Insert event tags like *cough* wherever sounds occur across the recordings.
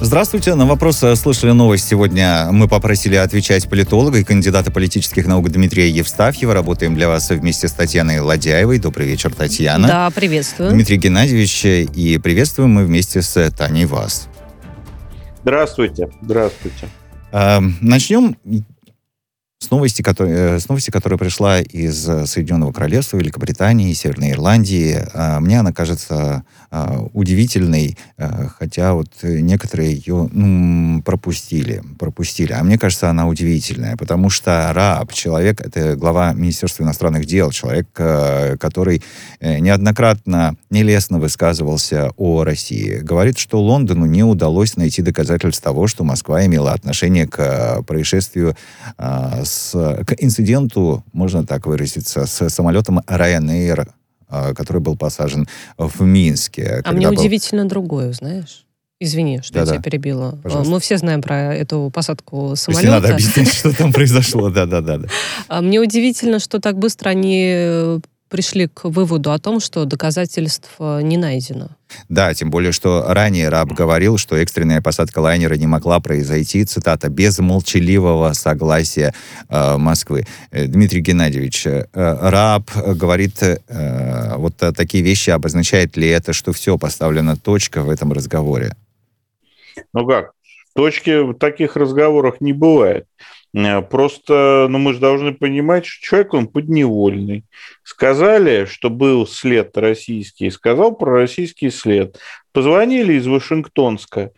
Здравствуйте. На вопрос э, «Слышали новость?» сегодня мы попросили отвечать политолога и кандидата политических наук Дмитрия Евстафьева. Работаем для вас вместе с Татьяной Ладяевой. Добрый вечер, Татьяна. Да, приветствую. Дмитрий Геннадьевич. И приветствуем мы вместе с Таней вас. Здравствуйте. Здравствуйте. Начнем с новости, которая, э, с новости, которая пришла из э, Соединенного Королевства, Великобритании, Северной Ирландии. А, мне она кажется а, удивительной, а, хотя вот некоторые ее ну, пропустили, пропустили. А мне кажется, она удивительная, потому что Раб, человек, это глава Министерства иностранных дел, человек, который э, неоднократно нелестно высказывался о России, говорит, что Лондону не удалось найти доказательств того, что Москва имела отношение к происшествию с, к инциденту, можно так выразиться, с самолетом Ryanair, а, который был посажен в Минске. А мне был... удивительно другое, знаешь? Извини, что да, я да. тебя перебила. Пожалуйста. Мы все знаем про эту посадку самолета. Не надо объяснить, что там произошло. Да, да, да. *laughs* Мне удивительно, что так быстро они пришли к выводу о том, что доказательств э, не найдено. Да, тем более, что ранее Раб говорил, что экстренная посадка лайнера не могла произойти, цитата, без молчаливого согласия э, Москвы. Э, Дмитрий Геннадьевич, э, Раб говорит э, вот такие вещи, обозначает ли это, что все, поставлена точка в этом разговоре? Ну как, точки в таких разговорах не бывает. Э, просто, ну, мы же должны понимать, что человек, он подневольный. Сказали, что был след российский, сказал про российский след. Позвонили из Вашингтонска,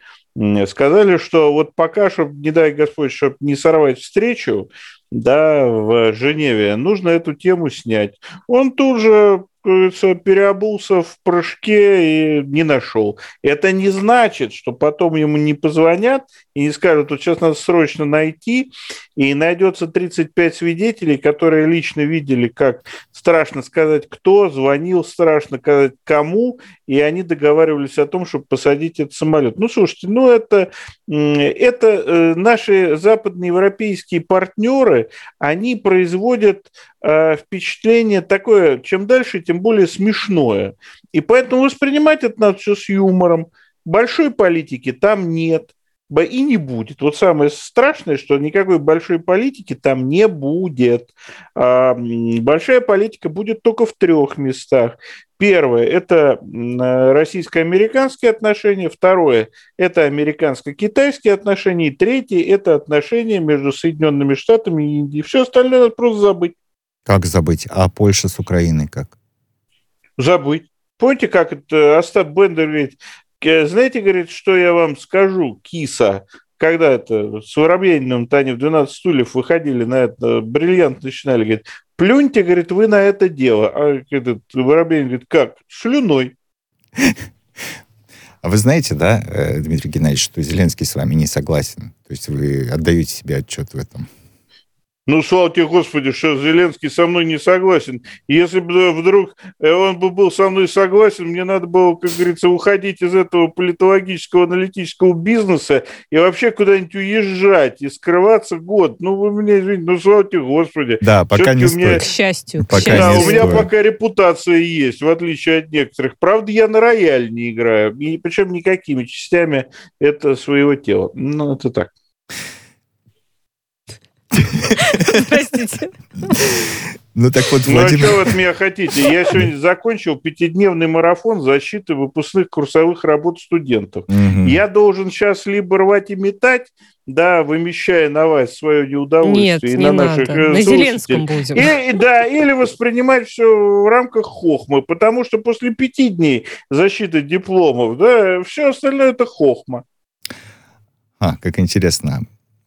сказали, что вот пока, чтобы, не дай Господь, чтобы не сорвать встречу, да, в Женеве, нужно эту тему снять. Он тут же говорится, переобулся в прыжке и не нашел. Это не значит, что потом ему не позвонят и не скажут, вот сейчас надо срочно найти, и найдется 35 свидетелей, которые лично видели, как страшно сказать, кто звонил, страшно сказать, кому, и они договаривались о том, чтобы посадить этот самолет. Ну, слушайте, ну это, это э, наши западноевропейские партнеры, они производят впечатление такое, чем дальше, тем более смешное. И поэтому воспринимать это надо все с юмором. Большой политики там нет и не будет. Вот самое страшное, что никакой большой политики там не будет. А, большая политика будет только в трех местах. Первое – это российско-американские отношения. Второе – это американско-китайские отношения. И третье – это отношения между Соединенными Штатами и Индией. Все остальное надо просто забыть. Как забыть? А Польша с Украиной как? Забыть. Помните, как это Остап Бендер говорит, знаете, говорит, что я вам скажу, киса, когда это с Воробьяниным Таня в 12 стульев выходили на это, бриллиант начинали, говорит, плюньте, говорит, вы на это дело. А этот Воробьянин говорит, как? Слюной. А вы знаете, да, э, Дмитрий Геннадьевич, что Зеленский с вами не согласен? То есть вы отдаете себе отчет в этом? Ну, слава тебе, Господи, что Зеленский со мной не согласен. Если бы вдруг э, он бы был со мной согласен, мне надо было, как говорится, уходить из этого политологического аналитического бизнеса и вообще куда-нибудь уезжать и скрываться год. Ну, вы меня извините, ну, слава тебе, Господи. Да, пока не меня... К счастью. Пока к да, у меня пока репутация есть, в отличие от некоторых. Правда, я на рояль не играю, и причем никакими частями это своего тела. Ну, это так. Простите. Ну так вот, Владимир... Ну а что вы от меня хотите? Я сегодня закончил пятидневный марафон защиты выпускных курсовых работ студентов. Угу. Я должен сейчас либо рвать и метать, да, вымещая на вас свое неудовольствие Нет, и не на наших надо. На Зеленском будем. И, да, или воспринимать все в рамках хохмы, потому что после пяти дней защиты дипломов, да, все остальное это хохма. А, как интересно.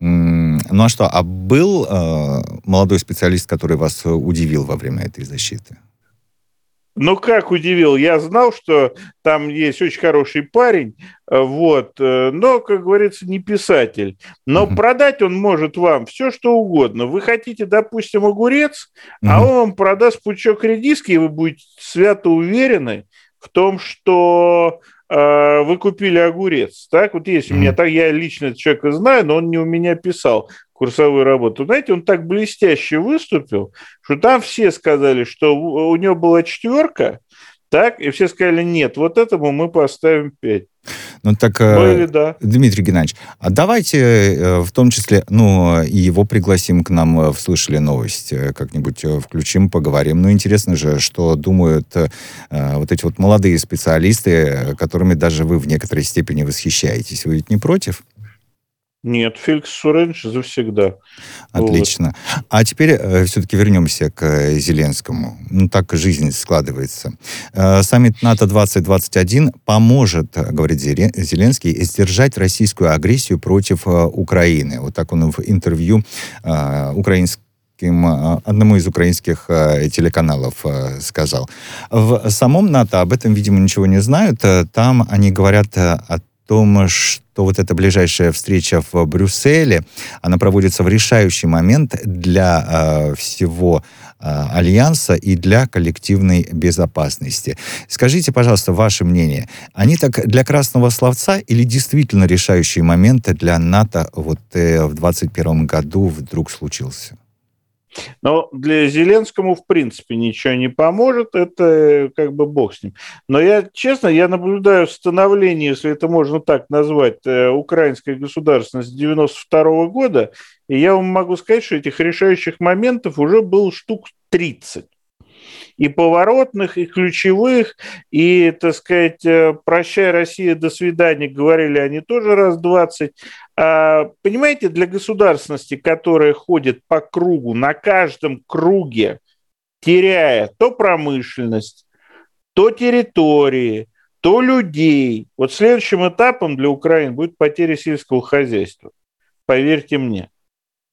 Ну а что, а был э, молодой специалист, который вас удивил во время этой защиты? Ну, как удивил? Я знал, что там есть очень хороший парень, э, вот, э, но, как говорится, не писатель. Но uh-huh. продать он может вам все, что угодно. Вы хотите, допустим, огурец, uh-huh. а он вам продаст пучок редиски, и вы будете свято уверены в том, что э, вы купили огурец. Так, вот есть у меня, так я лично этого человека знаю, но он не у меня писал курсовую работу. Знаете, он так блестяще выступил, что там все сказали, что у него была четверка, так, и все сказали, нет, вот этому мы поставим пять. Ну так, ну, или да. Дмитрий Геннадьевич, а давайте в том числе, ну, и его пригласим к нам в «Слышали новость», как-нибудь включим, поговорим. Ну, интересно же, что думают вот эти вот молодые специалисты, которыми даже вы в некоторой степени восхищаетесь. Вы ведь не против? Нет, Феликс Суренч завсегда. Отлично. Вот. А теперь э, все-таки вернемся к э, Зеленскому. Ну, так жизнь складывается. Э, саммит НАТО-2021 поможет, говорит Зеленский, сдержать российскую агрессию против э, Украины. Вот так он в интервью э, украинским э, одному из украинских э, телеканалов э, сказал. В самом НАТО об этом, видимо, ничего не знают. Там они говорят о том, что вот эта ближайшая встреча в Брюсселе, она проводится в решающий момент для э, всего э, Альянса и для коллективной безопасности. Скажите, пожалуйста, ваше мнение. Они так для красного словца или действительно решающий момент для НАТО вот э, в 2021 году вдруг случился? Но для Зеленскому, в принципе, ничего не поможет, это как бы бог с ним. Но я, честно, я наблюдаю становление, если это можно так назвать, э, украинской государственности 92 года, и я вам могу сказать, что этих решающих моментов уже был штук 30 и поворотных, и ключевых, и, так сказать, э, «Прощай, Россия, до свидания», говорили они тоже раз 20. А, понимаете, для государственности, которая ходит по кругу, на каждом круге, теряя то промышленность, то территории, то людей. Вот следующим этапом для Украины будет потеря сельского хозяйства. Поверьте мне.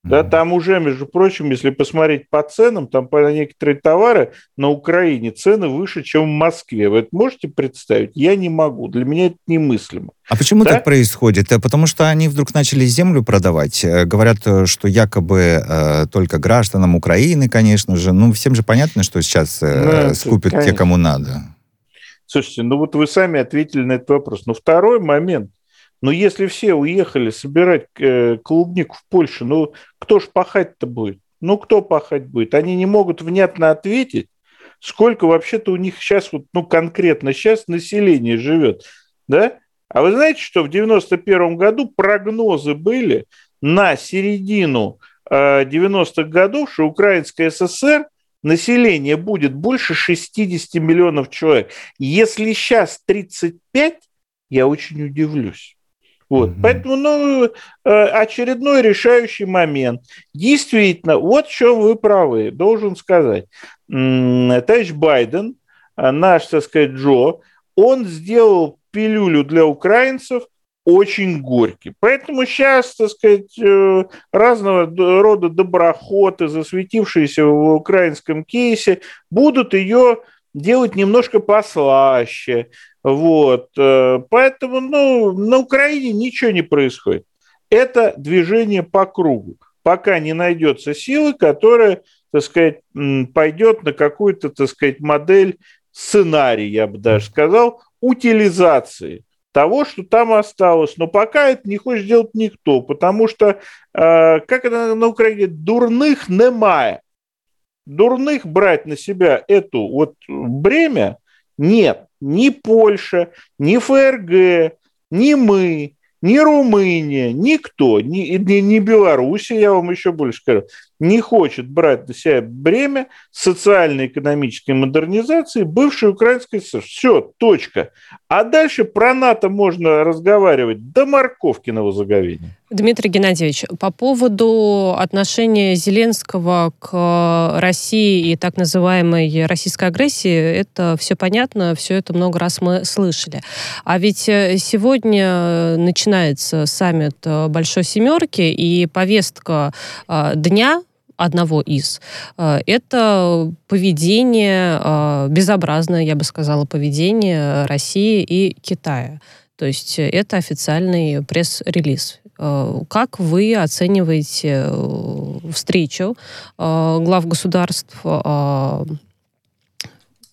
Да, там уже, между прочим, если посмотреть по ценам, там по некоторые товары на Украине цены выше, чем в Москве. Вы это можете представить? Я не могу. Для меня это немыслимо. А почему да? так происходит? Э, потому что они вдруг начали землю продавать. Э, говорят, э, что якобы э, только гражданам Украины, конечно же. Ну, всем же понятно, что сейчас э, да, скупят конечно. те, кому надо. Слушайте, ну вот вы сами ответили на этот вопрос. Но второй момент. Но если все уехали собирать э, клубнику в Польшу, ну кто ж пахать-то будет? Ну кто пахать будет? Они не могут внятно ответить, сколько вообще-то у них сейчас, вот, ну конкретно сейчас население живет, да? А вы знаете, что в 91 году прогнозы были на середину э, 90-х годов, что Украинская ССР население будет больше 60 миллионов человек. Если сейчас 35, я очень удивлюсь. Вот. Mm-hmm. Поэтому ну, э, очередной решающий момент. Действительно, вот в чем вы правы, должен сказать. Товарищ Байден, э, наш, так сказать, Джо, он сделал пилюлю для украинцев очень горький. Поэтому сейчас, так сказать, э, разного рода доброходы, засветившиеся в украинском кейсе, будут ее делать немножко послаще, вот. Э, поэтому ну, на Украине ничего не происходит. Это движение по кругу, пока не найдется силы, которая, так сказать, пойдет на какую-то, так сказать, модель, сценарий, я бы даже сказал, утилизации того, что там осталось. Но пока это не хочет делать никто, потому что, э, как это на Украине, дурных немає. Дурных брать на себя эту вот бремя нет ни Польша, ни ФРГ, ни мы, ни Румыния, никто, ни, ни, ни Белоруссия, я вам еще больше скажу, не хочет брать на себя бремя социально-экономической модернизации бывшей Украинской ССР. Все, точка. А дальше про НАТО можно разговаривать до морковки на возоговение. Дмитрий Геннадьевич, по поводу отношения Зеленского к России и так называемой российской агрессии, это все понятно, все это много раз мы слышали. А ведь э, сегодня начинается саммит э, Большой Семерки, и повестка э, дня одного из, это поведение, безобразное, я бы сказала, поведение России и Китая. То есть это официальный пресс-релиз. Э, как вы оцениваете э, встречу э, глав государств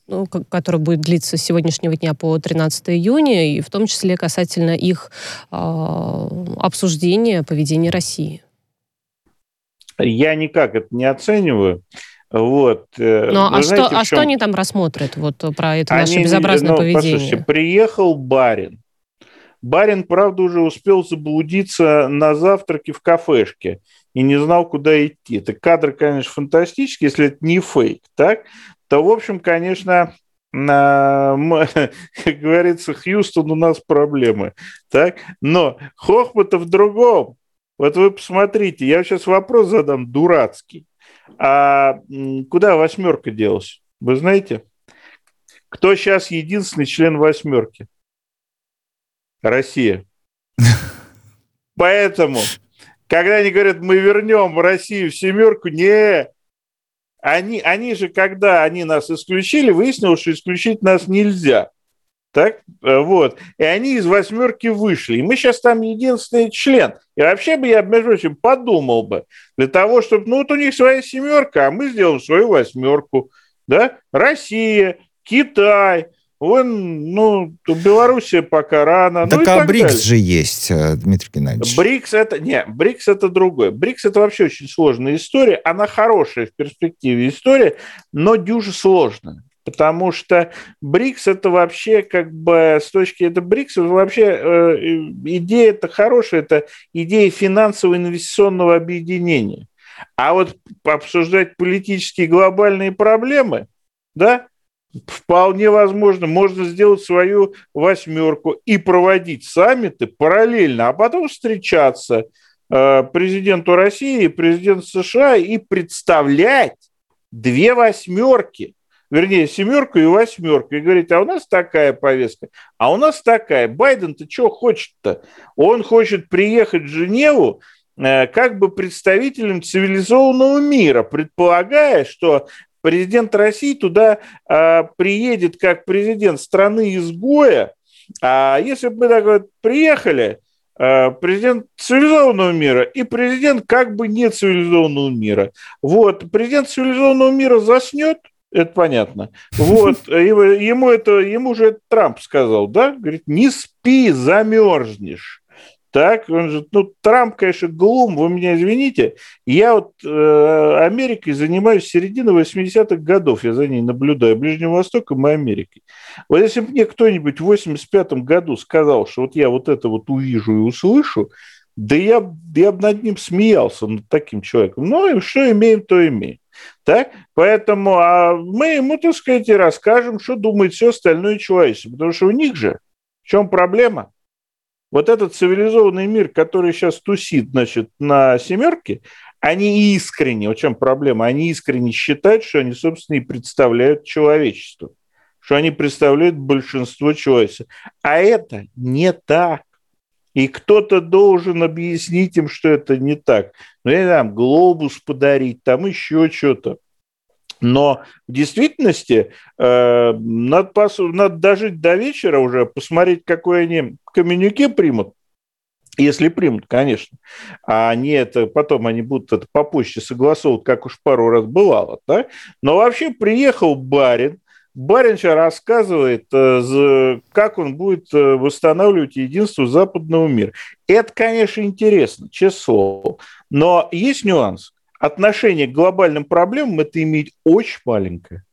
ну, которая будет длиться с сегодняшнего дня по 13 июня, и в том числе касательно их обсуждения поведения России? Я никак это не оцениваю. Вот. Ну, а, знаете, что, а что они там рассмотрят вот, про это они, наше безобразное ну, поведение? Послушайте, приехал барин, Барин, правда, уже успел заблудиться на завтраке в кафешке и не знал, куда идти. Это кадр, конечно, фантастический, если это не фейк, так? То, в общем, конечно, *laughs* как говорится, Хьюстон, у нас проблемы. Так? Но хохма-то в другом. Вот вы посмотрите, я сейчас вопрос задам дурацкий. А куда восьмерка делась? Вы знаете? Кто сейчас единственный член восьмерки? Россия. *laughs* Поэтому, когда они говорят, мы вернем Россию в семерку, не, они, они же, когда они нас исключили, выяснилось, что исключить нас нельзя. Так, э, вот. И они из восьмерки вышли. И мы сейчас там единственный член. И вообще бы я, между прочим, подумал бы, для того, чтобы, ну вот у них своя семерка, а мы сделаем свою восьмерку. Да? Россия, Китай, Вон, ну, Белоруссия пока рано. Ну так ну, а так БРИКС далее. же есть, э, Дмитрий Геннадьевич. БРИКС это, не, БРИКС это другое. БРИКС это вообще очень сложная история. Она хорошая в перспективе история, но дюже сложная. Потому что БРИКС это вообще как бы с точки это БРИКС это вообще э, идея это хорошая, это идея финансово-инвестиционного объединения. А вот обсуждать политические глобальные проблемы, да, Вполне возможно, можно сделать свою восьмерку и проводить саммиты параллельно, а потом встречаться э, президенту России и президенту США и представлять две восьмерки, вернее, семерку и восьмерку, и говорить, а у нас такая повестка, а у нас такая. Байден-то что хочет-то? Он хочет приехать в Женеву э, как бы представителем цивилизованного мира, предполагая, что президент России туда э, приедет как президент страны-изгоя, а если бы мы так вот приехали, э, президент цивилизованного мира и президент как бы не цивилизованного мира. Вот, президент цивилизованного мира заснет, это понятно. Вот, *laughs* ему, это, ему же Трамп сказал, да? Говорит, не спи, замерзнешь так, он же, ну, Трамп, конечно, глум, вы меня извините. Я вот э, Америкой занимаюсь с середины 80-х годов, я за ней наблюдаю, Ближним Востоком и Америкой. Вот если бы мне кто-нибудь в 85-м году сказал, что вот я вот это вот увижу и услышу, да я, я бы над ним смеялся, над таким человеком. Ну, что имеем, то имеем. Так? Поэтому а мы ему, так сказать, и расскажем, что думает все остальное человечество. Потому что у них же в чем проблема? Вот этот цивилизованный мир, который сейчас тусит, значит, на семерке, они искренне, в чем проблема, они искренне считают, что они, собственно, и представляют человечество, что они представляют большинство человечества. А это не так. И кто-то должен объяснить им, что это не так. Ну, я там глобус подарить, там еще что-то. Но в действительности э, надо, пос... надо дожить до вечера уже, посмотреть, какой они коммюнике примут, если примут, конечно. А они это потом они будут это по почте согласовывать, как уж пару раз бывало. Да? Но вообще приехал барин, Барин сейчас рассказывает, э, как он будет э, восстанавливать единство западного мира. Это, конечно, интересно, честное. Но есть нюанс отношение к глобальным проблемам это имеет очень маленькое.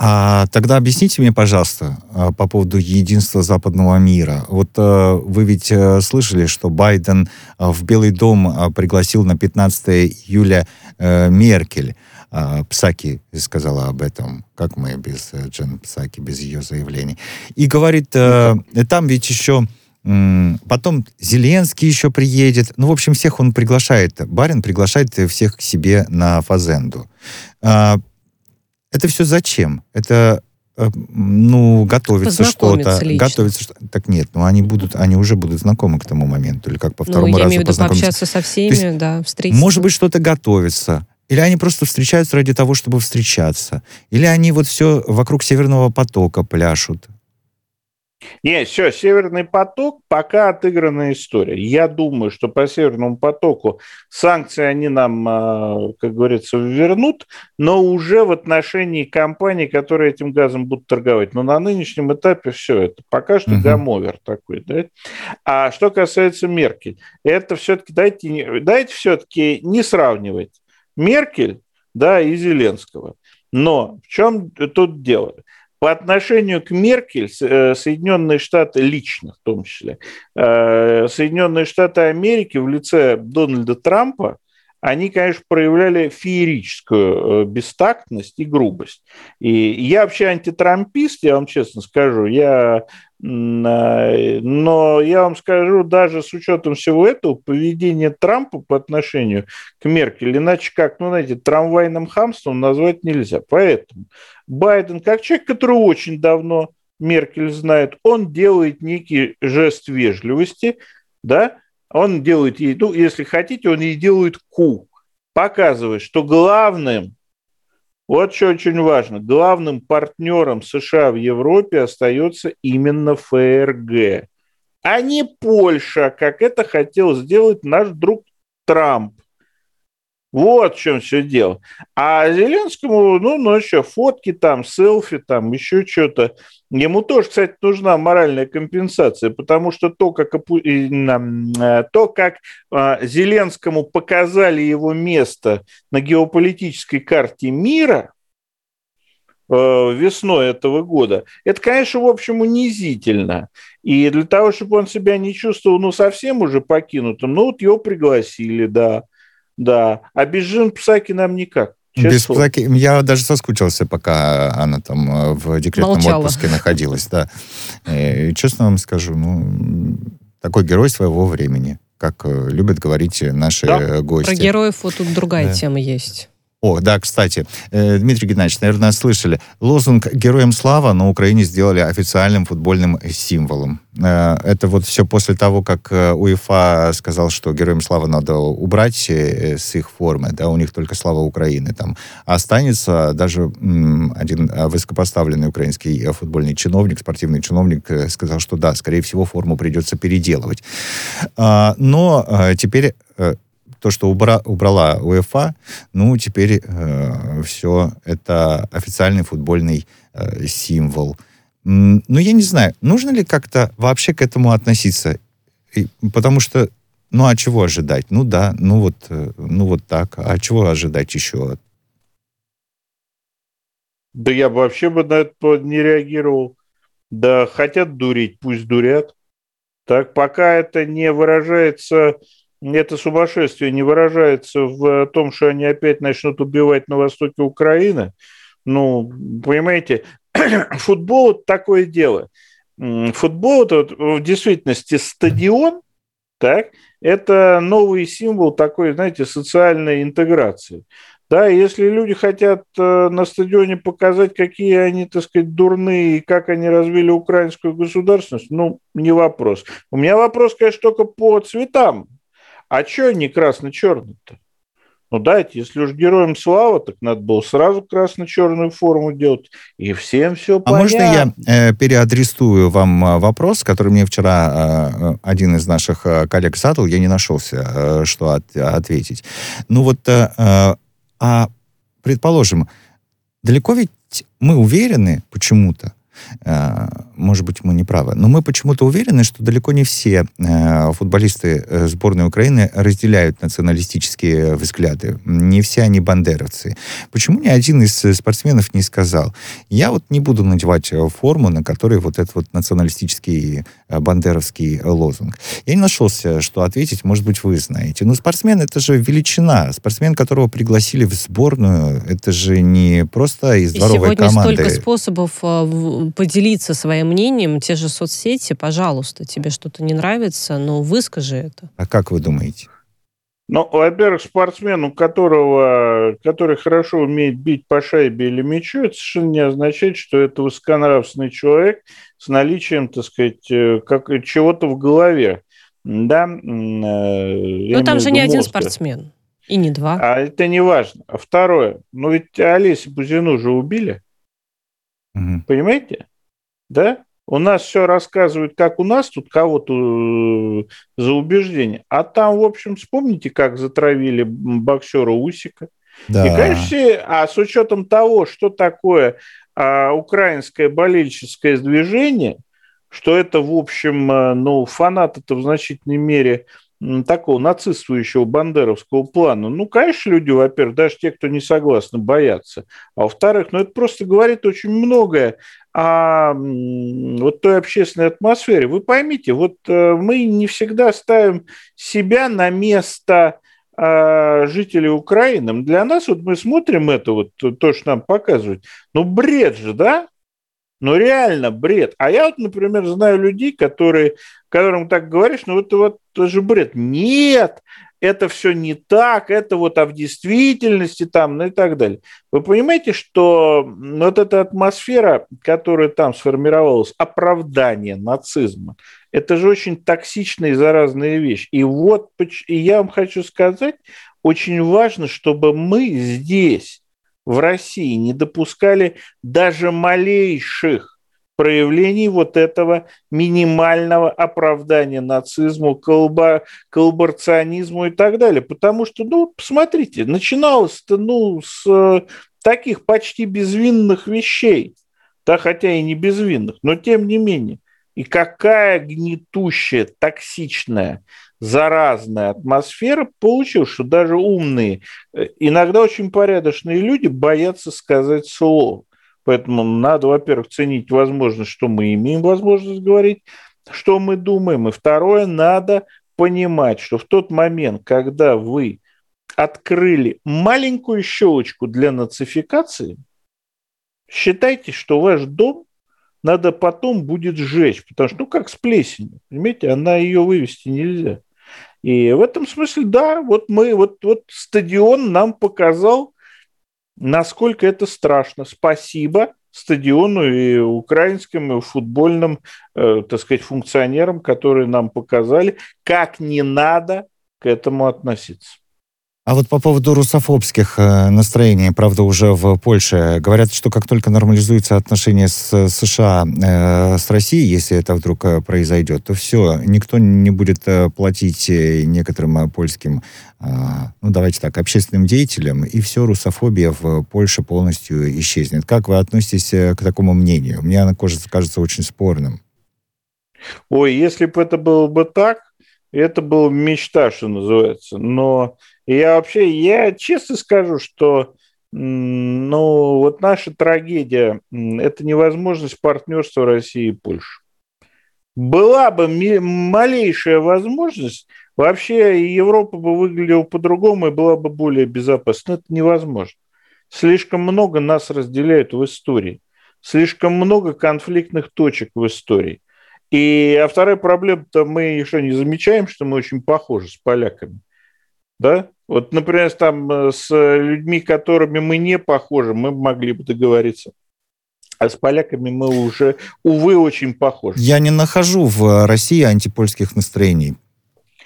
А тогда объясните мне, пожалуйста, а, по поводу единства западного мира. Вот э, вы ведь э, слышали, что Байден э, в Белый дом пригласил на 15 июля Меркель. А, Псаки сказала об этом, как мы без Джен Псаки, без ее заявлений. И говорит, там ведь еще Потом Зеленский еще приедет. Ну, в общем, всех он приглашает. Барин приглашает всех к себе на фазенду. А, это все зачем? Это э, ну, готовится что-то. Готовится что Так нет, ну они будут, они уже будут знакомы к тому моменту. Или как по ну, второму ну, я разу имею в виду пообщаться со всеми, есть, да, встретиться. Может быть, что-то готовится. Или они просто встречаются ради того, чтобы встречаться. Или они вот все вокруг Северного потока пляшут. Нет, все, Северный поток пока отыгранная история. Я думаю, что по Северному потоку санкции они нам, а, как говорится, вернут, но уже в отношении компаний, которые этим газом будут торговать. Но на нынешнем этапе все это пока что угу. гамовер такой. Да? А что касается Меркель, это все-таки дайте, дайте все-таки не сравнивать Меркель да, и Зеленского. Но в чем тут дело? По отношению к Меркель э, Соединенные Штаты лично, в том числе, э, Соединенные Штаты Америки в лице Дональда Трампа, они, конечно, проявляли феерическую э, бестактность и грубость. И я вообще антитрампист, я вам честно скажу. Я, но я вам скажу, даже с учетом всего этого, поведение Трампа по отношению к Меркель, иначе как, ну, знаете, трамвайным хамством назвать нельзя. Поэтому Байден, как человек, который очень давно Меркель знает, он делает некий жест вежливости, да, он делает ей, ну, если хотите, он ей делает ку, показывает, что главным, вот что очень важно, главным партнером США в Европе остается именно ФРГ, а не Польша, как это хотел сделать наш друг Трамп. Вот в чем все дело. А Зеленскому, ну, ну еще фотки там, селфи там, еще что-то. Ему тоже, кстати, нужна моральная компенсация, потому что то, как, э, то, как а, Зеленскому показали его место на геополитической карте мира э, весной этого года, это, конечно, в общем, унизительно. И для того, чтобы он себя не чувствовал, ну, совсем уже покинутым, ну, вот его пригласили, да, да. А без Жин Псаки нам никак. Без Псаки. Я даже соскучился, пока она там э, в декретном Молчала. отпуске находилась. Да. И, честно вам скажу, ну, такой герой своего времени, как э, любят говорить наши да? гости. Про героев вот тут другая да. тема есть. О, да, кстати, э, Дмитрий Геннадьевич, наверное, слышали. Лозунг «Героям слава» на Украине сделали официальным футбольным символом. Э, это вот все после того, как э, УЕФА сказал, что «Героям слава» надо убрать с их формы, да, у них только «Слава Украины» там. останется даже один высокопоставленный украинский футбольный чиновник, спортивный чиновник сказал, что да, скорее всего, форму придется переделывать. А, но теперь то, что убра, убрала УЕФА, ну, теперь э, все это официальный футбольный э, символ. Ну, я не знаю, нужно ли как-то вообще к этому относиться? И, потому что, ну, а чего ожидать? Ну, да, ну вот, э, ну вот так. А чего ожидать еще? Да я бы вообще бы на это не реагировал. Да хотят дурить, пусть дурят. Так, пока это не выражается это сумасшествие не выражается в том, что они опять начнут убивать на востоке Украины, ну, понимаете, *clears throat* футбол – это такое дело. Футбол – это в действительности стадион, так, это новый символ такой, знаете, социальной интеграции. Да, если люди хотят э, на стадионе показать, какие они, так сказать, дурные и как они развили украинскую государственность, ну, не вопрос. У меня вопрос, конечно, только по цветам а что они красно-черный-то? Ну дайте, если уж героям слава, так надо было сразу красно-черную форму делать, и всем все понятно. А можно я э, переадресую вам э, вопрос, который мне вчера э, один из наших э, коллег задал, я не нашелся, э, что от, ответить. Ну вот, э, э, а предположим, далеко ведь мы уверены почему-то, Э, может быть, мы не правы. Но мы почему-то уверены, что далеко не все э, футболисты э, сборной Украины разделяют националистические взгляды. Не все они бандеровцы. Почему ни один из спортсменов не сказал, я вот не буду надевать форму, на которой вот этот вот националистический бандеровский лозунг. Я не нашелся, что ответить, может быть, вы знаете. Но спортсмен — это же величина. Спортсмен, которого пригласили в сборную, это же не просто из дворовой И сегодня команды. столько способов поделиться своим мнением, те же соцсети, пожалуйста, тебе что-то не нравится, но выскажи это. А как вы думаете? Ну, во-первых, спортсмен, у которого, который хорошо умеет бить по шайбе или мячу, это совершенно не означает, что это высоконравственный человек с наличием, так сказать, э, как, чего-то в голове. Да? Э, ну, там же не один спортсмен. И не два. А это не важно. А второе. Ну, ведь Олеся Бузину же убили. Угу. Понимаете? Да? У нас все рассказывают, как у нас тут кого-то э, за убеждение. А там, в общем, вспомните, как затравили боксера Усика. Да. И, конечно, а с учетом того, что такое а, украинское болельческое движение, что это, в общем, э, ну, фанаты-то в значительной мере такого нацистующего бандеровского плана. Ну, конечно, люди, во-первых, даже те, кто не согласны, боятся. А во-вторых, ну, это просто говорит очень многое о вот той общественной атмосфере. Вы поймите, вот э, мы не всегда ставим себя на место э, жителей Украины. Для нас вот мы смотрим это, вот то, что нам показывают, ну, бред же, да? Ну, реально бред. А я вот, например, знаю людей, которые, которым так говоришь, ну, это вот это же бред. Нет, это все не так, это вот а в действительности там, ну и так далее. Вы понимаете, что вот эта атмосфера, которая там сформировалась, оправдание нацизма, это же очень токсичная и заразная вещь. И вот и я вам хочу сказать, очень важно, чтобы мы здесь в России не допускали даже малейших проявлений вот этого минимального оправдания нацизму, колба, коллаборационизму и так далее. Потому что, ну, посмотрите, начиналось-то, ну, с э, таких почти безвинных вещей, да, хотя и не безвинных, но тем не менее. И какая гнетущая, токсичная заразная атмосфера, получилось, что даже умные, э, иногда очень порядочные люди боятся сказать слово. Поэтому надо, во-первых, ценить возможность, что мы имеем возможность говорить, что мы думаем. И второе, надо понимать, что в тот момент, когда вы открыли маленькую щелочку для нацификации, считайте, что ваш дом надо потом будет сжечь, потому что, ну, как с плесенью, понимаете, она ее вывести нельзя. И в этом смысле, да, вот мы, вот, вот стадион нам показал, насколько это страшно. Спасибо стадиону и украинским и футбольным, э, так сказать, функционерам, которые нам показали, как не надо к этому относиться. А вот по поводу русофобских э, настроений, правда, уже в Польше, говорят, что как только нормализуются отношения с США, э, с Россией, если это вдруг э, произойдет, то все, никто не будет э, платить э, некоторым э, польским, э, ну давайте так, общественным деятелям, и все, русофобия в Польше полностью исчезнет. Как вы относитесь к такому мнению? Мне она кажется, кажется очень спорным. Ой, если бы это было бы так, это была мечта, что называется. Но я вообще, я честно скажу, что ну, вот наша трагедия – это невозможность партнерства России и Польши. Была бы малейшая возможность, вообще Европа бы выглядела по-другому и была бы более безопасна. Это невозможно. Слишком много нас разделяет в истории. Слишком много конфликтных точек в истории. И, а вторая проблема-то мы еще не замечаем, что мы очень похожи с поляками. Да? Вот, например, там э, с людьми, которыми мы не похожи, мы могли бы договориться. А с поляками мы уже, увы, очень похожи. Я не нахожу в России антипольских настроений.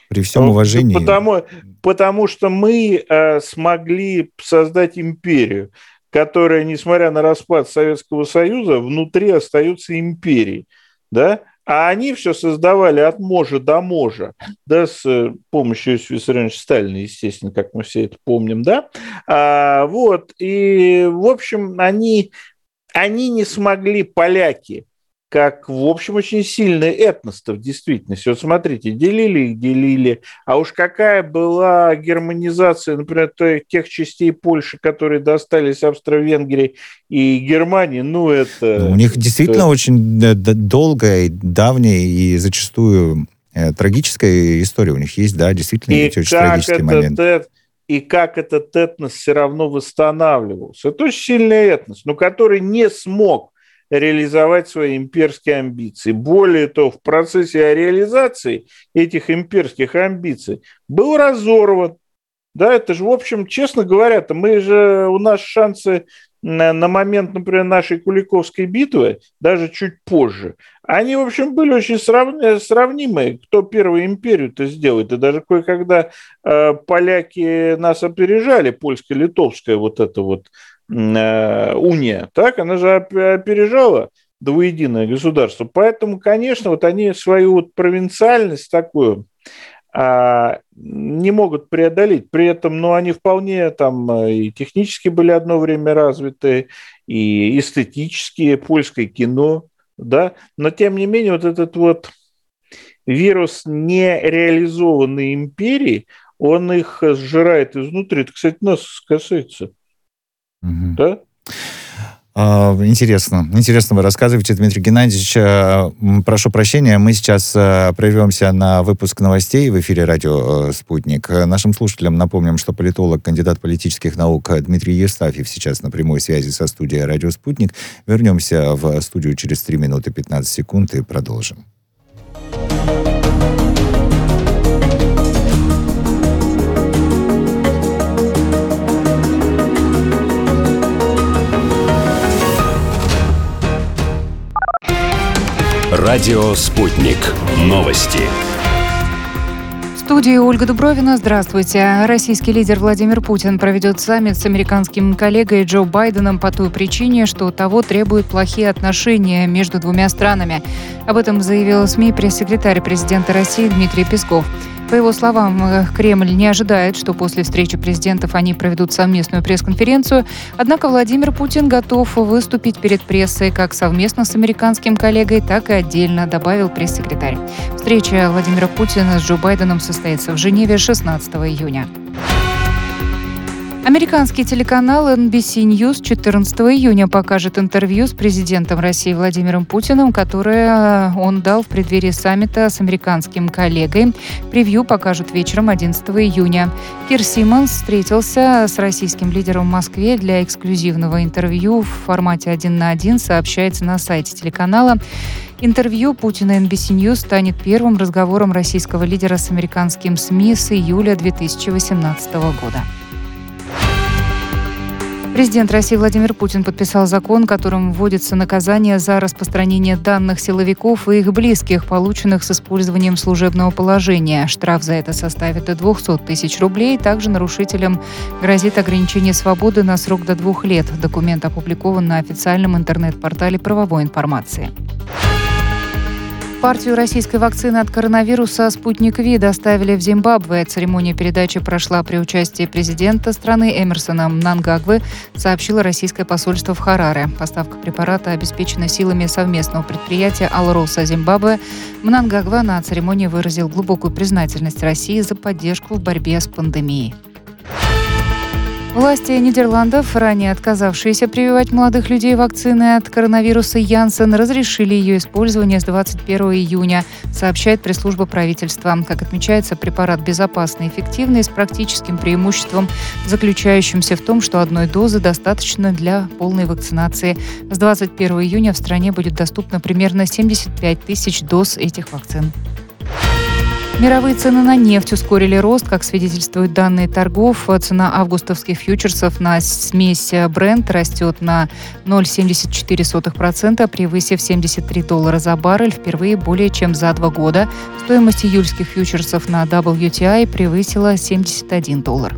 При всем уважении. Потому, потому что мы э, смогли создать империю, которая, несмотря на распад Советского Союза, внутри остается империей. Да? А они все создавали от можа до можа, да, с э, помощью Иосифа Виссарионовича Сталина, естественно, как мы все это помним, да. А, вот, и, в общем, они, они не смогли, поляки, как, в общем, очень сильный этнос в действительности. Вот смотрите, делили их, делили. А уж какая была германизация, например, тех частей Польши, которые достались Австро-Венгрии и Германии, ну, это... Ну, у них действительно это... очень долгая, давняя и зачастую э, трагическая история у них есть, да, действительно, и очень трагический момент. Это, и как этот этнос все равно восстанавливался. Это очень сильный этнос, но который не смог реализовать свои имперские амбиции. Более того, в процессе реализации этих имперских амбиций был разорван. Да, это же, в общем, честно говоря, то мы же, у нас шансы на, момент, например, нашей Куликовской битвы, даже чуть позже, они, в общем, были очень сравни, сравнимые. Кто первую империю-то сделает? И даже кое-когда э, поляки нас опережали, польско-литовская вот это вот уния, так, она же опережала двуединое государство. Поэтому, конечно, вот они свою вот провинциальность такую а, не могут преодолеть. При этом, ну, они вполне там э, и технически были одно время развиты, и эстетические, польское кино, да, но тем не менее вот этот вот вирус нереализованной империи, он их сжирает изнутри. Это, кстати, нас касается. Угу. Да? А, интересно. Интересно вы рассказываете, Дмитрий Геннадьевич. А, прошу прощения, мы сейчас а, прервемся на выпуск новостей в эфире радио «Спутник». Нашим слушателям напомним, что политолог, кандидат политических наук Дмитрий Евстафьев сейчас на прямой связи со студией «Радио Спутник». Вернемся в студию через 3 минуты 15 секунд и продолжим. Радио «Спутник». Новости. В студии Ольга Дубровина. Здравствуйте. Российский лидер Владимир Путин проведет саммит с американским коллегой Джо Байденом по той причине, что того требуют плохие отношения между двумя странами. Об этом заявил СМИ пресс-секретарь президента России Дмитрий Песков. По его словам, э, Кремль не ожидает, что после встречи президентов они проведут совместную пресс-конференцию. Однако Владимир Путин готов выступить перед прессой как совместно с американским коллегой, так и отдельно, добавил пресс-секретарь. Встреча Владимира Путина с Джо Байденом состоится в Женеве 16 июня. Американский телеканал NBC News 14 июня покажет интервью с президентом России Владимиром Путиным, которое э, он дал в преддверии саммита с американским коллегой. Превью покажут вечером 11 июня. Кир Симмонс встретился с российским лидером в Москве для эксклюзивного интервью в формате один на один, сообщается на сайте телеканала. Интервью Путина NBC News станет первым разговором российского лидера с американским СМИ с июля 2018 года. Президент России Владимир Путин подписал закон, которым вводится наказание за распространение данных силовиков и их близких, полученных с использованием служебного положения. Штраф за это составит до 200 тысяч рублей. Также нарушителям грозит ограничение свободы на срок до двух лет. Документ опубликован на официальном интернет-портале правовой информации. Партию российской вакцины от коронавируса «Спутник Ви» доставили в Зимбабве. Церемония передачи прошла при участии президента страны Эмерсона Мнангагвы, сообщило российское посольство в Хараре. Поставка препарата обеспечена силами совместного предприятия «Алроса Зимбабве». Мнангагва на церемонии выразил глубокую признательность России за поддержку в борьбе с пандемией. Власти Нидерландов, ранее отказавшиеся прививать молодых людей вакцины от коронавируса Янсен, разрешили ее использование с 21 июня, сообщает пресс-служба правительства. Как отмечается, препарат безопасный и эффективный с практическим преимуществом, заключающимся в том, что одной дозы достаточно для полной вакцинации. С 21 июня в стране будет доступно примерно 75 тысяч доз этих вакцин. Мировые цены на нефть ускорили рост, как свидетельствуют данные торгов. Цена августовских фьючерсов на смесь Brent растет на 0,74%, превысив 73 доллара за баррель впервые более чем за два года. Стоимость июльских фьючерсов на WTI превысила 71 доллар.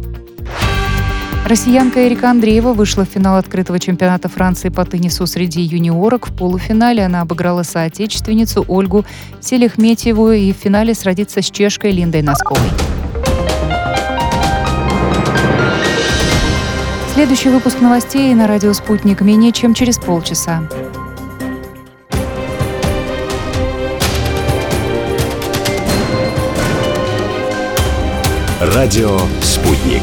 Россиянка Эрика Андреева вышла в финал открытого чемпионата Франции по теннису среди юниорок. В полуфинале она обыграла соотечественницу Ольгу Селихметьеву и в финале сразится с чешкой Линдой Носковой. Следующий выпуск новостей на радио «Спутник» менее чем через полчаса. Радио «Спутник».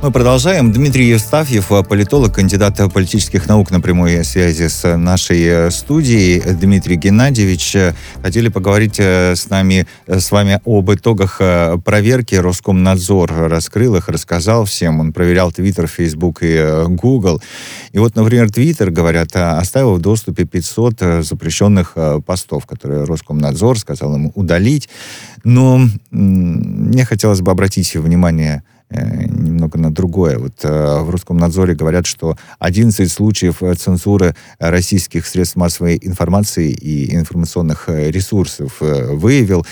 Мы продолжаем. Дмитрий Евстафьев, политолог, кандидат политических наук на прямой связи с нашей э, студией. Дмитрий Геннадьевич, э, хотели поговорить э, с нами, с вами об итогах проверки. Роскомнадзор раскрыл их, рассказал всем. Он проверял Твиттер, Фейсбук и Google. И вот, например, Твиттер, говорят, оставил в доступе 500 запрещенных постов, которые Роскомнадзор сказал ему удалить. Но мне хотелось бы обратить внимание Э, немного на другое. Вот э, в русском надзоре говорят, что 11 случаев э, цензуры российских средств массовой информации и информационных ресурсов выявил.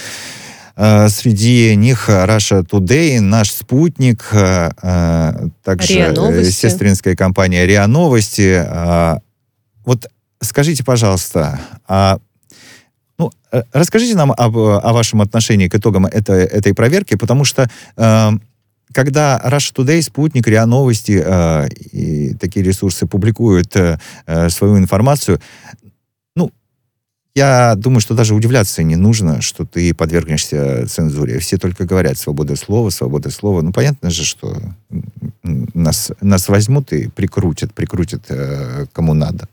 Э, среди них Russia Today, наш спутник, э, э, также сестринская компания РИА Новости. Э, Вот скажите, пожалуйста, а, ну, э, расскажите нам об, о вашем отношении к итогам этой, этой проверки, потому что э, когда Russia Today, Спутник, РИА Новости э, и такие ресурсы публикуют э, э, свою информацию, ну, я думаю, что даже удивляться не нужно, что ты подвергнешься цензуре. Все только говорят свобода слова, свобода слова. Ну, понятно же, что нас, нас возьмут и прикрутят, прикрутят э, кому надо.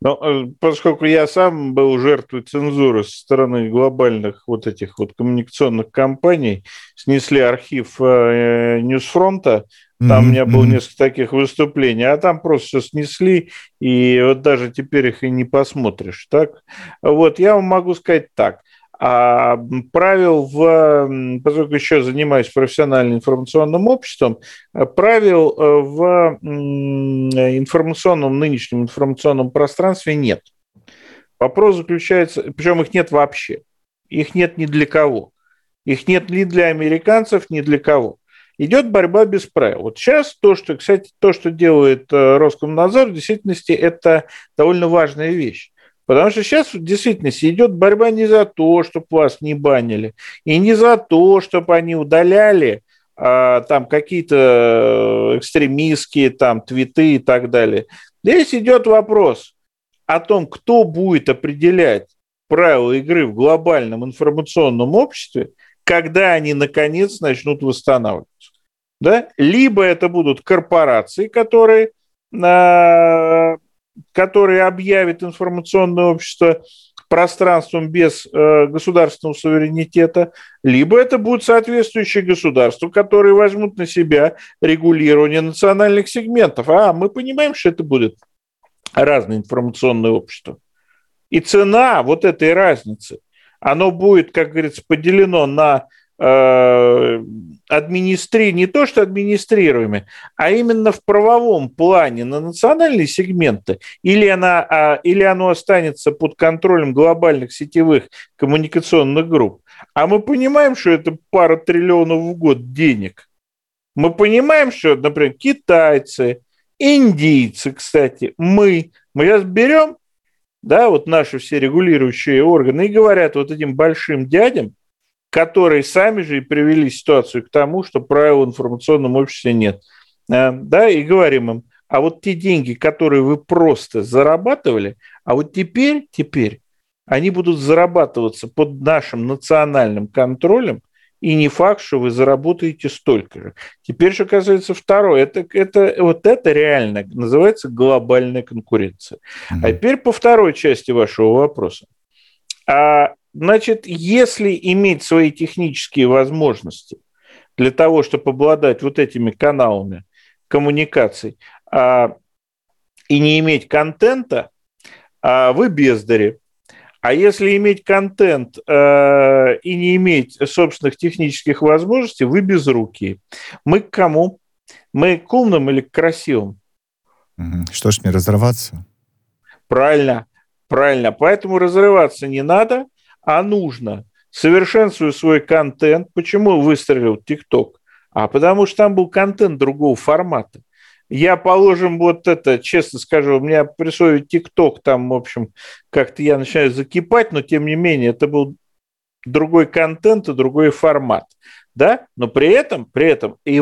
Но э, поскольку я сам был жертвой цензуры со стороны глобальных вот этих вот коммуникационных компаний, снесли архив э, Ньюсфронта, там у меня было несколько таких выступлений, а там просто все снесли, и вот даже теперь их и не посмотришь, так? Вот, я вам могу сказать так. А правил в, поскольку еще занимаюсь профессиональным информационным обществом, э, правил э, в информационном, нынешнем информационном пространстве нет. Вопрос заключается, причем их нет вообще. Их нет ни для кого. Их нет ни для американцев, ни для кого. Идет борьба без правил. Вот сейчас то, что, кстати, то, что делает э, Роскомнадзор, в действительности это довольно важная вещь. Потому что сейчас в действительности идет борьба не за то, чтобы вас не банили, и не за то, чтобы они удаляли а, там какие-то экстремистские там твиты и так далее. Здесь идет вопрос о том, кто будет определять правила игры в глобальном информационном обществе, когда они наконец начнут восстанавливаться. Да? Либо это будут корпорации, которые, а, которые объявят информационное общество пространством без э, государственного суверенитета, либо это будут соответствующие государства, которые возьмут на себя регулирование национальных сегментов. А мы понимаем, что это будет разное информационное общество. И цена вот этой разницы, оно будет, как говорится, поделено на администри... не то что администрируемые, а именно в правовом плане на национальные сегменты, или, она, а, или оно останется под контролем глобальных сетевых коммуникационных групп. А мы понимаем, что это пара триллионов в год денег. Мы понимаем, что, например, китайцы, индийцы, кстати, мы, мы сейчас берем, да, вот наши все регулирующие органы и говорят вот этим большим дядям, которые сами же и привели ситуацию к тому, что правил в информационном обществе нет. Э, Да, и говорим им, а вот те деньги, которые вы просто зарабатывали, а вот теперь, теперь они будут зарабатываться под нашим национальным контролем, и не факт, что вы заработаете столько же. Теперь же оказывается второе. Это, это, вот это реально называется глобальная конкуренция. Мгм. А теперь по второй части вашего вопроса. А, значит, если иметь свои технические возможности для того, чтобы обладать вот этими каналами коммуникаций а, и не иметь контента, а, вы бездари. А если иметь контент э, и не иметь собственных технических возможностей, вы безрукие. Мы к кому? Мы к умным или к красивым? Что ж мне разорваться? Правильно, правильно. Поэтому разрываться не надо, а нужно. Совершенствую свой контент. Почему выстрелил ТикТок? А потому что там был контент другого формата. Я, положим, вот это, честно скажу, у меня присвоит ТикТок, там, в общем, как-то я начинаю закипать, но тем не менее, это был другой контент и другой формат, да, но при этом, при этом и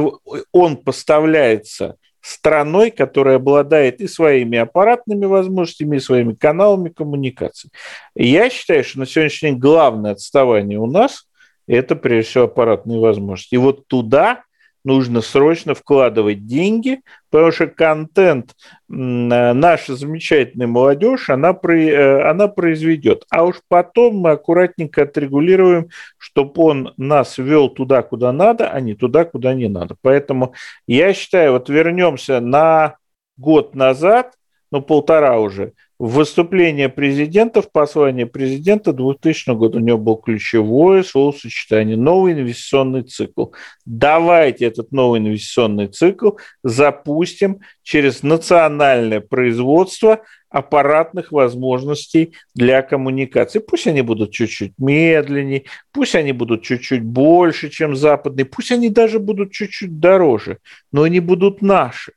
он поставляется страной, которая обладает и своими аппаратными возможностями, и своими каналами коммуникации. Я считаю, что на сегодняшний день главное отставание у нас – это, прежде всего, аппаратные возможности. И вот туда нужно срочно вкладывать деньги, потому что контент э, наша замечательная молодежь, она, э, она произведет. А уж потом мы аккуратненько отрегулируем, чтобы он нас вел туда, куда надо, а не туда, куда не надо. Поэтому я считаю, вот вернемся на год назад, ну, полтора уже, выступление президента, в послании президента 2000 года у него был ключевое словосочетание «новый инвестиционный цикл». Давайте этот новый инвестиционный цикл запустим через национальное производство, аппаратных возможностей для коммуникации. Пусть они будут чуть-чуть медленнее, пусть они будут чуть-чуть больше, чем западные, пусть они даже будут чуть-чуть дороже, но они будут наши.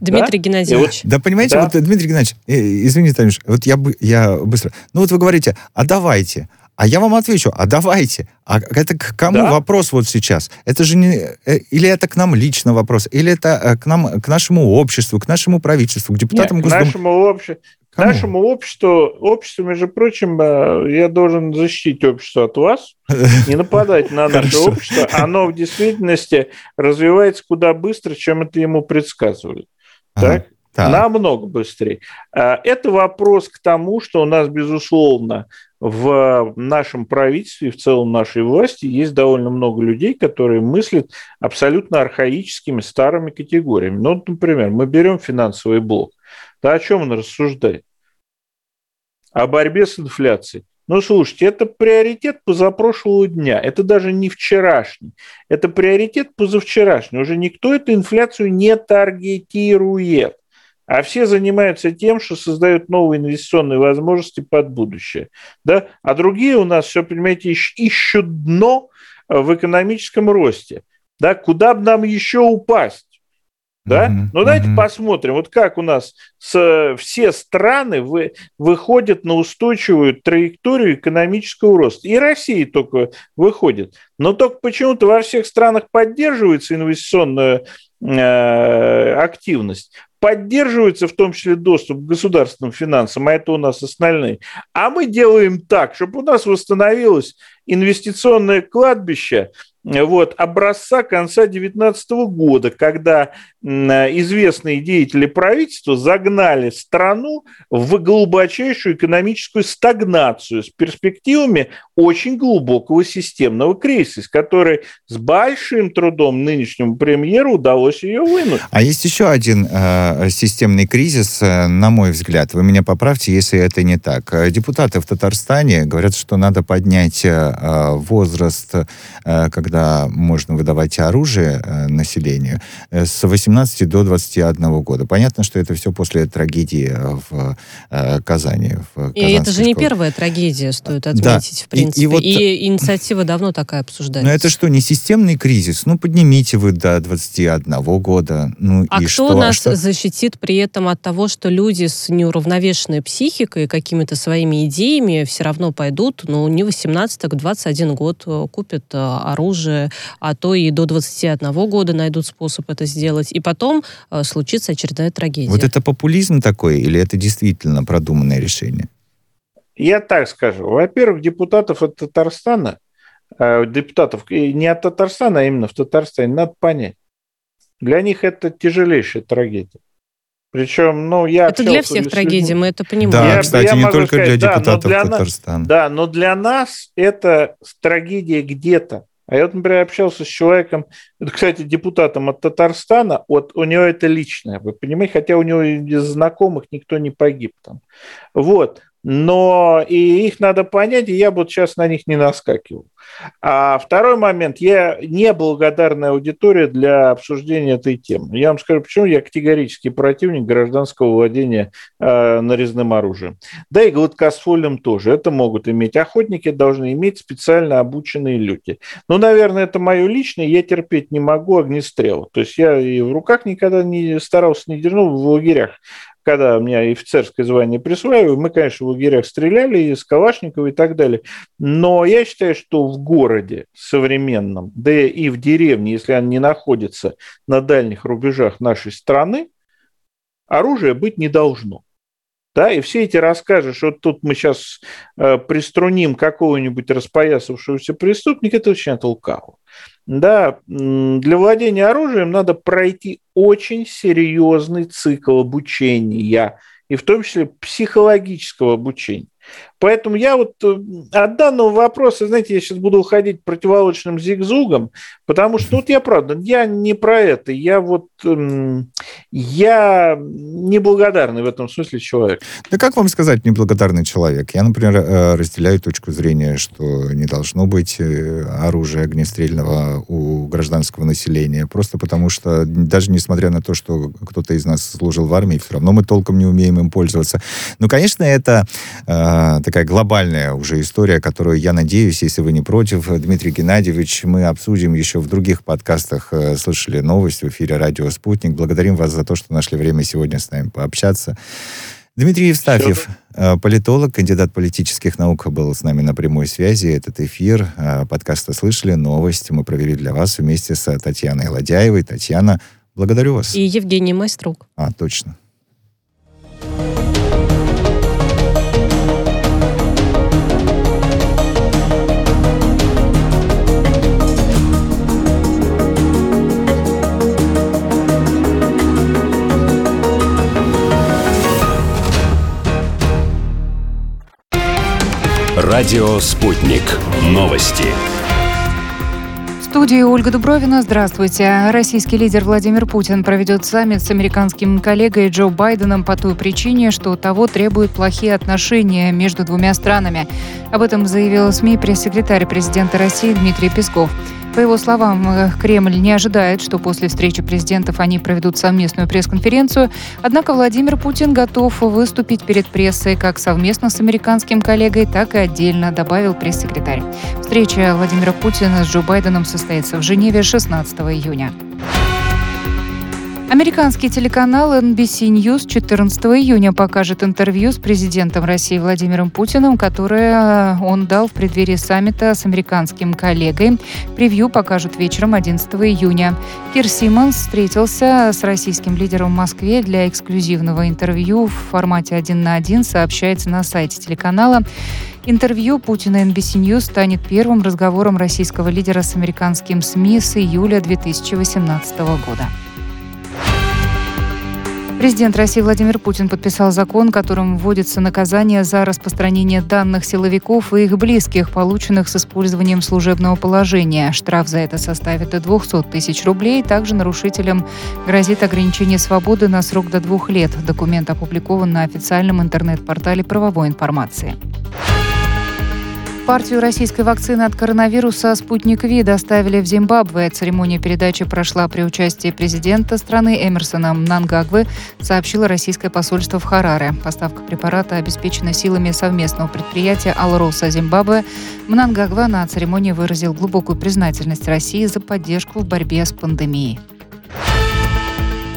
Дмитрий да? Геннадьевич. Вот, да, понимаете, да? вот, Дмитрий Геннадьевич, э, извините, Танюш, вот я, я быстро. Ну вот вы говорите, а давайте. А я вам отвечу, а давайте. А это к кому да? вопрос вот сейчас? Это же не... Э, или это к нам лично вопрос, или это э, к нам, к нашему обществу, к нашему правительству, к депутатам Нет, Госдумы? К нашему обществу. К нашему обществу, обществу, между прочим, э, я должен защитить общество от вас, *laughs* не нападать на наше общество. Оно в действительности развивается куда быстрее, чем это ему предсказывали. Так? Так. Намного быстрее. Это вопрос к тому, что у нас, безусловно, в нашем правительстве и в целом нашей власти есть довольно много людей, которые мыслят абсолютно архаическими старыми категориями. Ну, вот, например, мы берем финансовый блок. Да о чем он рассуждает? О борьбе с инфляцией. Ну, слушайте, это приоритет позапрошлого дня. Это даже не вчерашний. Это приоритет позавчерашний. Уже никто эту инфляцию не таргетирует а все занимаются тем, что создают новые инвестиционные возможности под будущее. Да? А другие у нас все, понимаете, ищут дно э, в экономическом росте. Да? Куда бы нам еще упасть? Да? Uh-huh, ну, давайте uh-huh. посмотрим, вот как у нас с, все страны вы, выходят на устойчивую траекторию экономического роста. И Россия только выходит. Но только почему-то во всех странах поддерживается инвестиционная э, активность поддерживается в том числе доступ к государственным финансам, а это у нас основные. А мы делаем так, чтобы у нас восстановилось инвестиционное кладбище – вот, образца конца 2019 года, когда известные деятели правительства загнали страну в глубочайшую экономическую стагнацию с перспективами очень глубокого системного кризиса, из которой с большим трудом нынешнему премьеру удалось ее вынуть. А есть еще один э, системный кризис, э, на мой взгляд. Вы меня поправьте, если это не так. Депутаты в Татарстане говорят, что надо поднять э, возраст, э, когда можно выдавать оружие э, населению, э, с 18 до 21 года. Понятно, что это все после трагедии э, в э, Казани. В и это же не школе. первая трагедия, стоит отметить, да. в принципе. И, и, вот, и инициатива давно такая обсуждается. Но это что, не системный кризис? Ну, поднимите вы до 21 года. Ну, а и кто что? нас а что? защитит при этом от того, что люди с неуравновешенной психикой, какими-то своими идеями все равно пойдут, ну, не 18, так 21 год купят оружие оружие, а то и до 21 года найдут способ это сделать. И потом э, случится очередная трагедия. Вот это популизм такой или это действительно продуманное решение? Я так скажу. Во-первых, депутатов от Татарстана, э, депутатов не от Татарстана, а именно в Татарстане, надо понять. Для них это тяжелейшая трагедия. Причем, ну, я... Это для всех трагедий, мы это понимаем. Да, я, кстати, я не только сказать, для депутатов да, для Татарстана. Да, но для нас это трагедия где-то. А я вот, например, общался с человеком, кстати, депутатом от Татарстана, вот у него это личное, вы понимаете, хотя у него из знакомых никто не погиб там. Вот но и их надо понять, и я бы вот сейчас на них не наскакивал. А второй момент, я не благодарная аудитория для обсуждения этой темы. Я вам скажу, почему я категорический противник гражданского владения э, нарезным оружием. Да и гладкоствольным тоже. Это могут иметь охотники, должны иметь специально обученные люди. Ну, наверное, это мое личное, я терпеть не могу огнестрел. То есть я и в руках никогда не старался не держал в лагерях когда у меня офицерское звание присваиваю, мы, конечно, в лагерях стреляли из Калашникова и так далее. Но я считаю, что в городе современном, да и в деревне, если она не находится на дальних рубежах нашей страны, оружия быть не должно. Да, и все эти рассказы, что тут мы сейчас э, приструним какого-нибудь распоясавшегося преступника, это очень от лукавого. Да, для владения оружием надо пройти очень серьезный цикл обучения, и в том числе психологического обучения. Поэтому я вот э, от данного вопроса, знаете, я сейчас буду уходить противолочным зигзугом, потому что, ну, вот я правда, я не про это, я вот, эм, я неблагодарный в этом смысле человек. Да как вам сказать неблагодарный человек? Я, например, э, разделяю точку зрения, что не должно быть э, оружия огнестрельного у гражданского населения, просто потому что даже несмотря на то, что кто-то из нас служил в армии, все равно мы толком не умеем им пользоваться. Ну, конечно, это э, такая глобальная уже история, которую, я надеюсь, если вы не против, Дмитрий Геннадьевич, мы обсудим еще в других подкастах. Э, слышали новость в эфире «Радио Спутник». Благодарим вас за то, что нашли время сегодня с нами пообщаться. Дмитрий Евстафьев, э, политолог, кандидат политических наук, был с нами на прямой связи. Этот эфир э, подкаста «Слышали новость» мы провели для вас вместе с Татьяной Ладяевой. Татьяна, благодарю вас. И Евгений Майструк. А, точно. Радио «Спутник». Новости. В студии Ольга Дубровина. Здравствуйте. Российский лидер Владимир Путин проведет саммит с американским коллегой Джо Байденом по той причине, что того требуют плохие отношения между двумя странами. Об этом заявил СМИ пресс-секретарь президента России Дмитрий Песков. По его словам, э, Кремль не ожидает, что после встречи президентов они проведут совместную пресс-конференцию. Однако Владимир Путин готов выступить перед прессой как совместно с американским коллегой, так и отдельно, добавил пресс-секретарь. Встреча Владимира Путина с Джо Байденом состоится в Женеве 16 июня. Американский телеканал NBC News 14 июня покажет интервью с президентом России Владимиром Путиным, которое э, он дал в преддверии саммита с американским коллегой. Превью покажут вечером 11 июня. Кир Симмонс встретился с российским лидером в Москве для эксклюзивного интервью в формате один на один, сообщается на сайте телеканала. Интервью Путина NBC News станет первым разговором российского лидера с американским СМИ с июля 2018 года. Президент России Владимир Путин подписал закон, которым вводится наказание за распространение данных силовиков и их близких, полученных с использованием служебного положения. Штраф за это составит до 200 тысяч рублей. Также нарушителям грозит ограничение свободы на срок до двух лет. Документ опубликован на официальном интернет-портале правовой информации. Партию российской вакцины от коронавируса «Спутник Ви» доставили в Зимбабве. Церемония передачи прошла при участии президента страны Эмерсона Мнангагвы, сообщило российское посольство в Хараре. Поставка препарата обеспечена силами совместного предприятия «Алроса Зимбабве». Мнангагва на церемонии выразил глубокую признательность России за поддержку в борьбе с пандемией.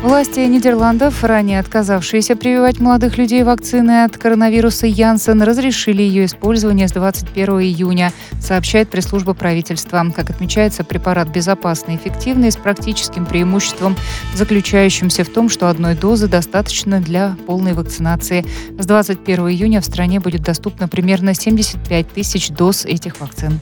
Власти Нидерландов, ранее отказавшиеся прививать молодых людей вакцины от коронавируса Янсен, разрешили ее использование с 21 июня, сообщает пресс-служба правительства. Как отмечается, препарат безопасный и эффективный с практическим преимуществом, заключающимся в том, что одной дозы достаточно для полной вакцинации. С 21 июня в стране будет доступно примерно 75 тысяч доз этих вакцин.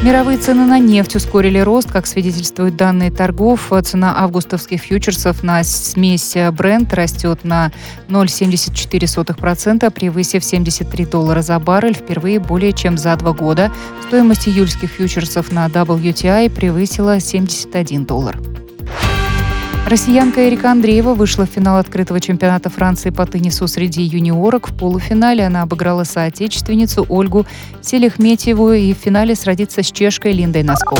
Мировые цены на нефть ускорили рост, как свидетельствуют данные торгов. Цена августовских фьючерсов на смесь Brent растет на 0,74%, превысив 73 доллара за баррель впервые более чем за два года. Стоимость июльских фьючерсов на WTI превысила 71 доллар. Россиянка Эрика Андреева вышла в финал открытого чемпионата Франции по теннису среди юниорок. В полуфинале она обыграла соотечественницу Ольгу Селихметьеву и в финале сразится с чешкой Линдой Носков.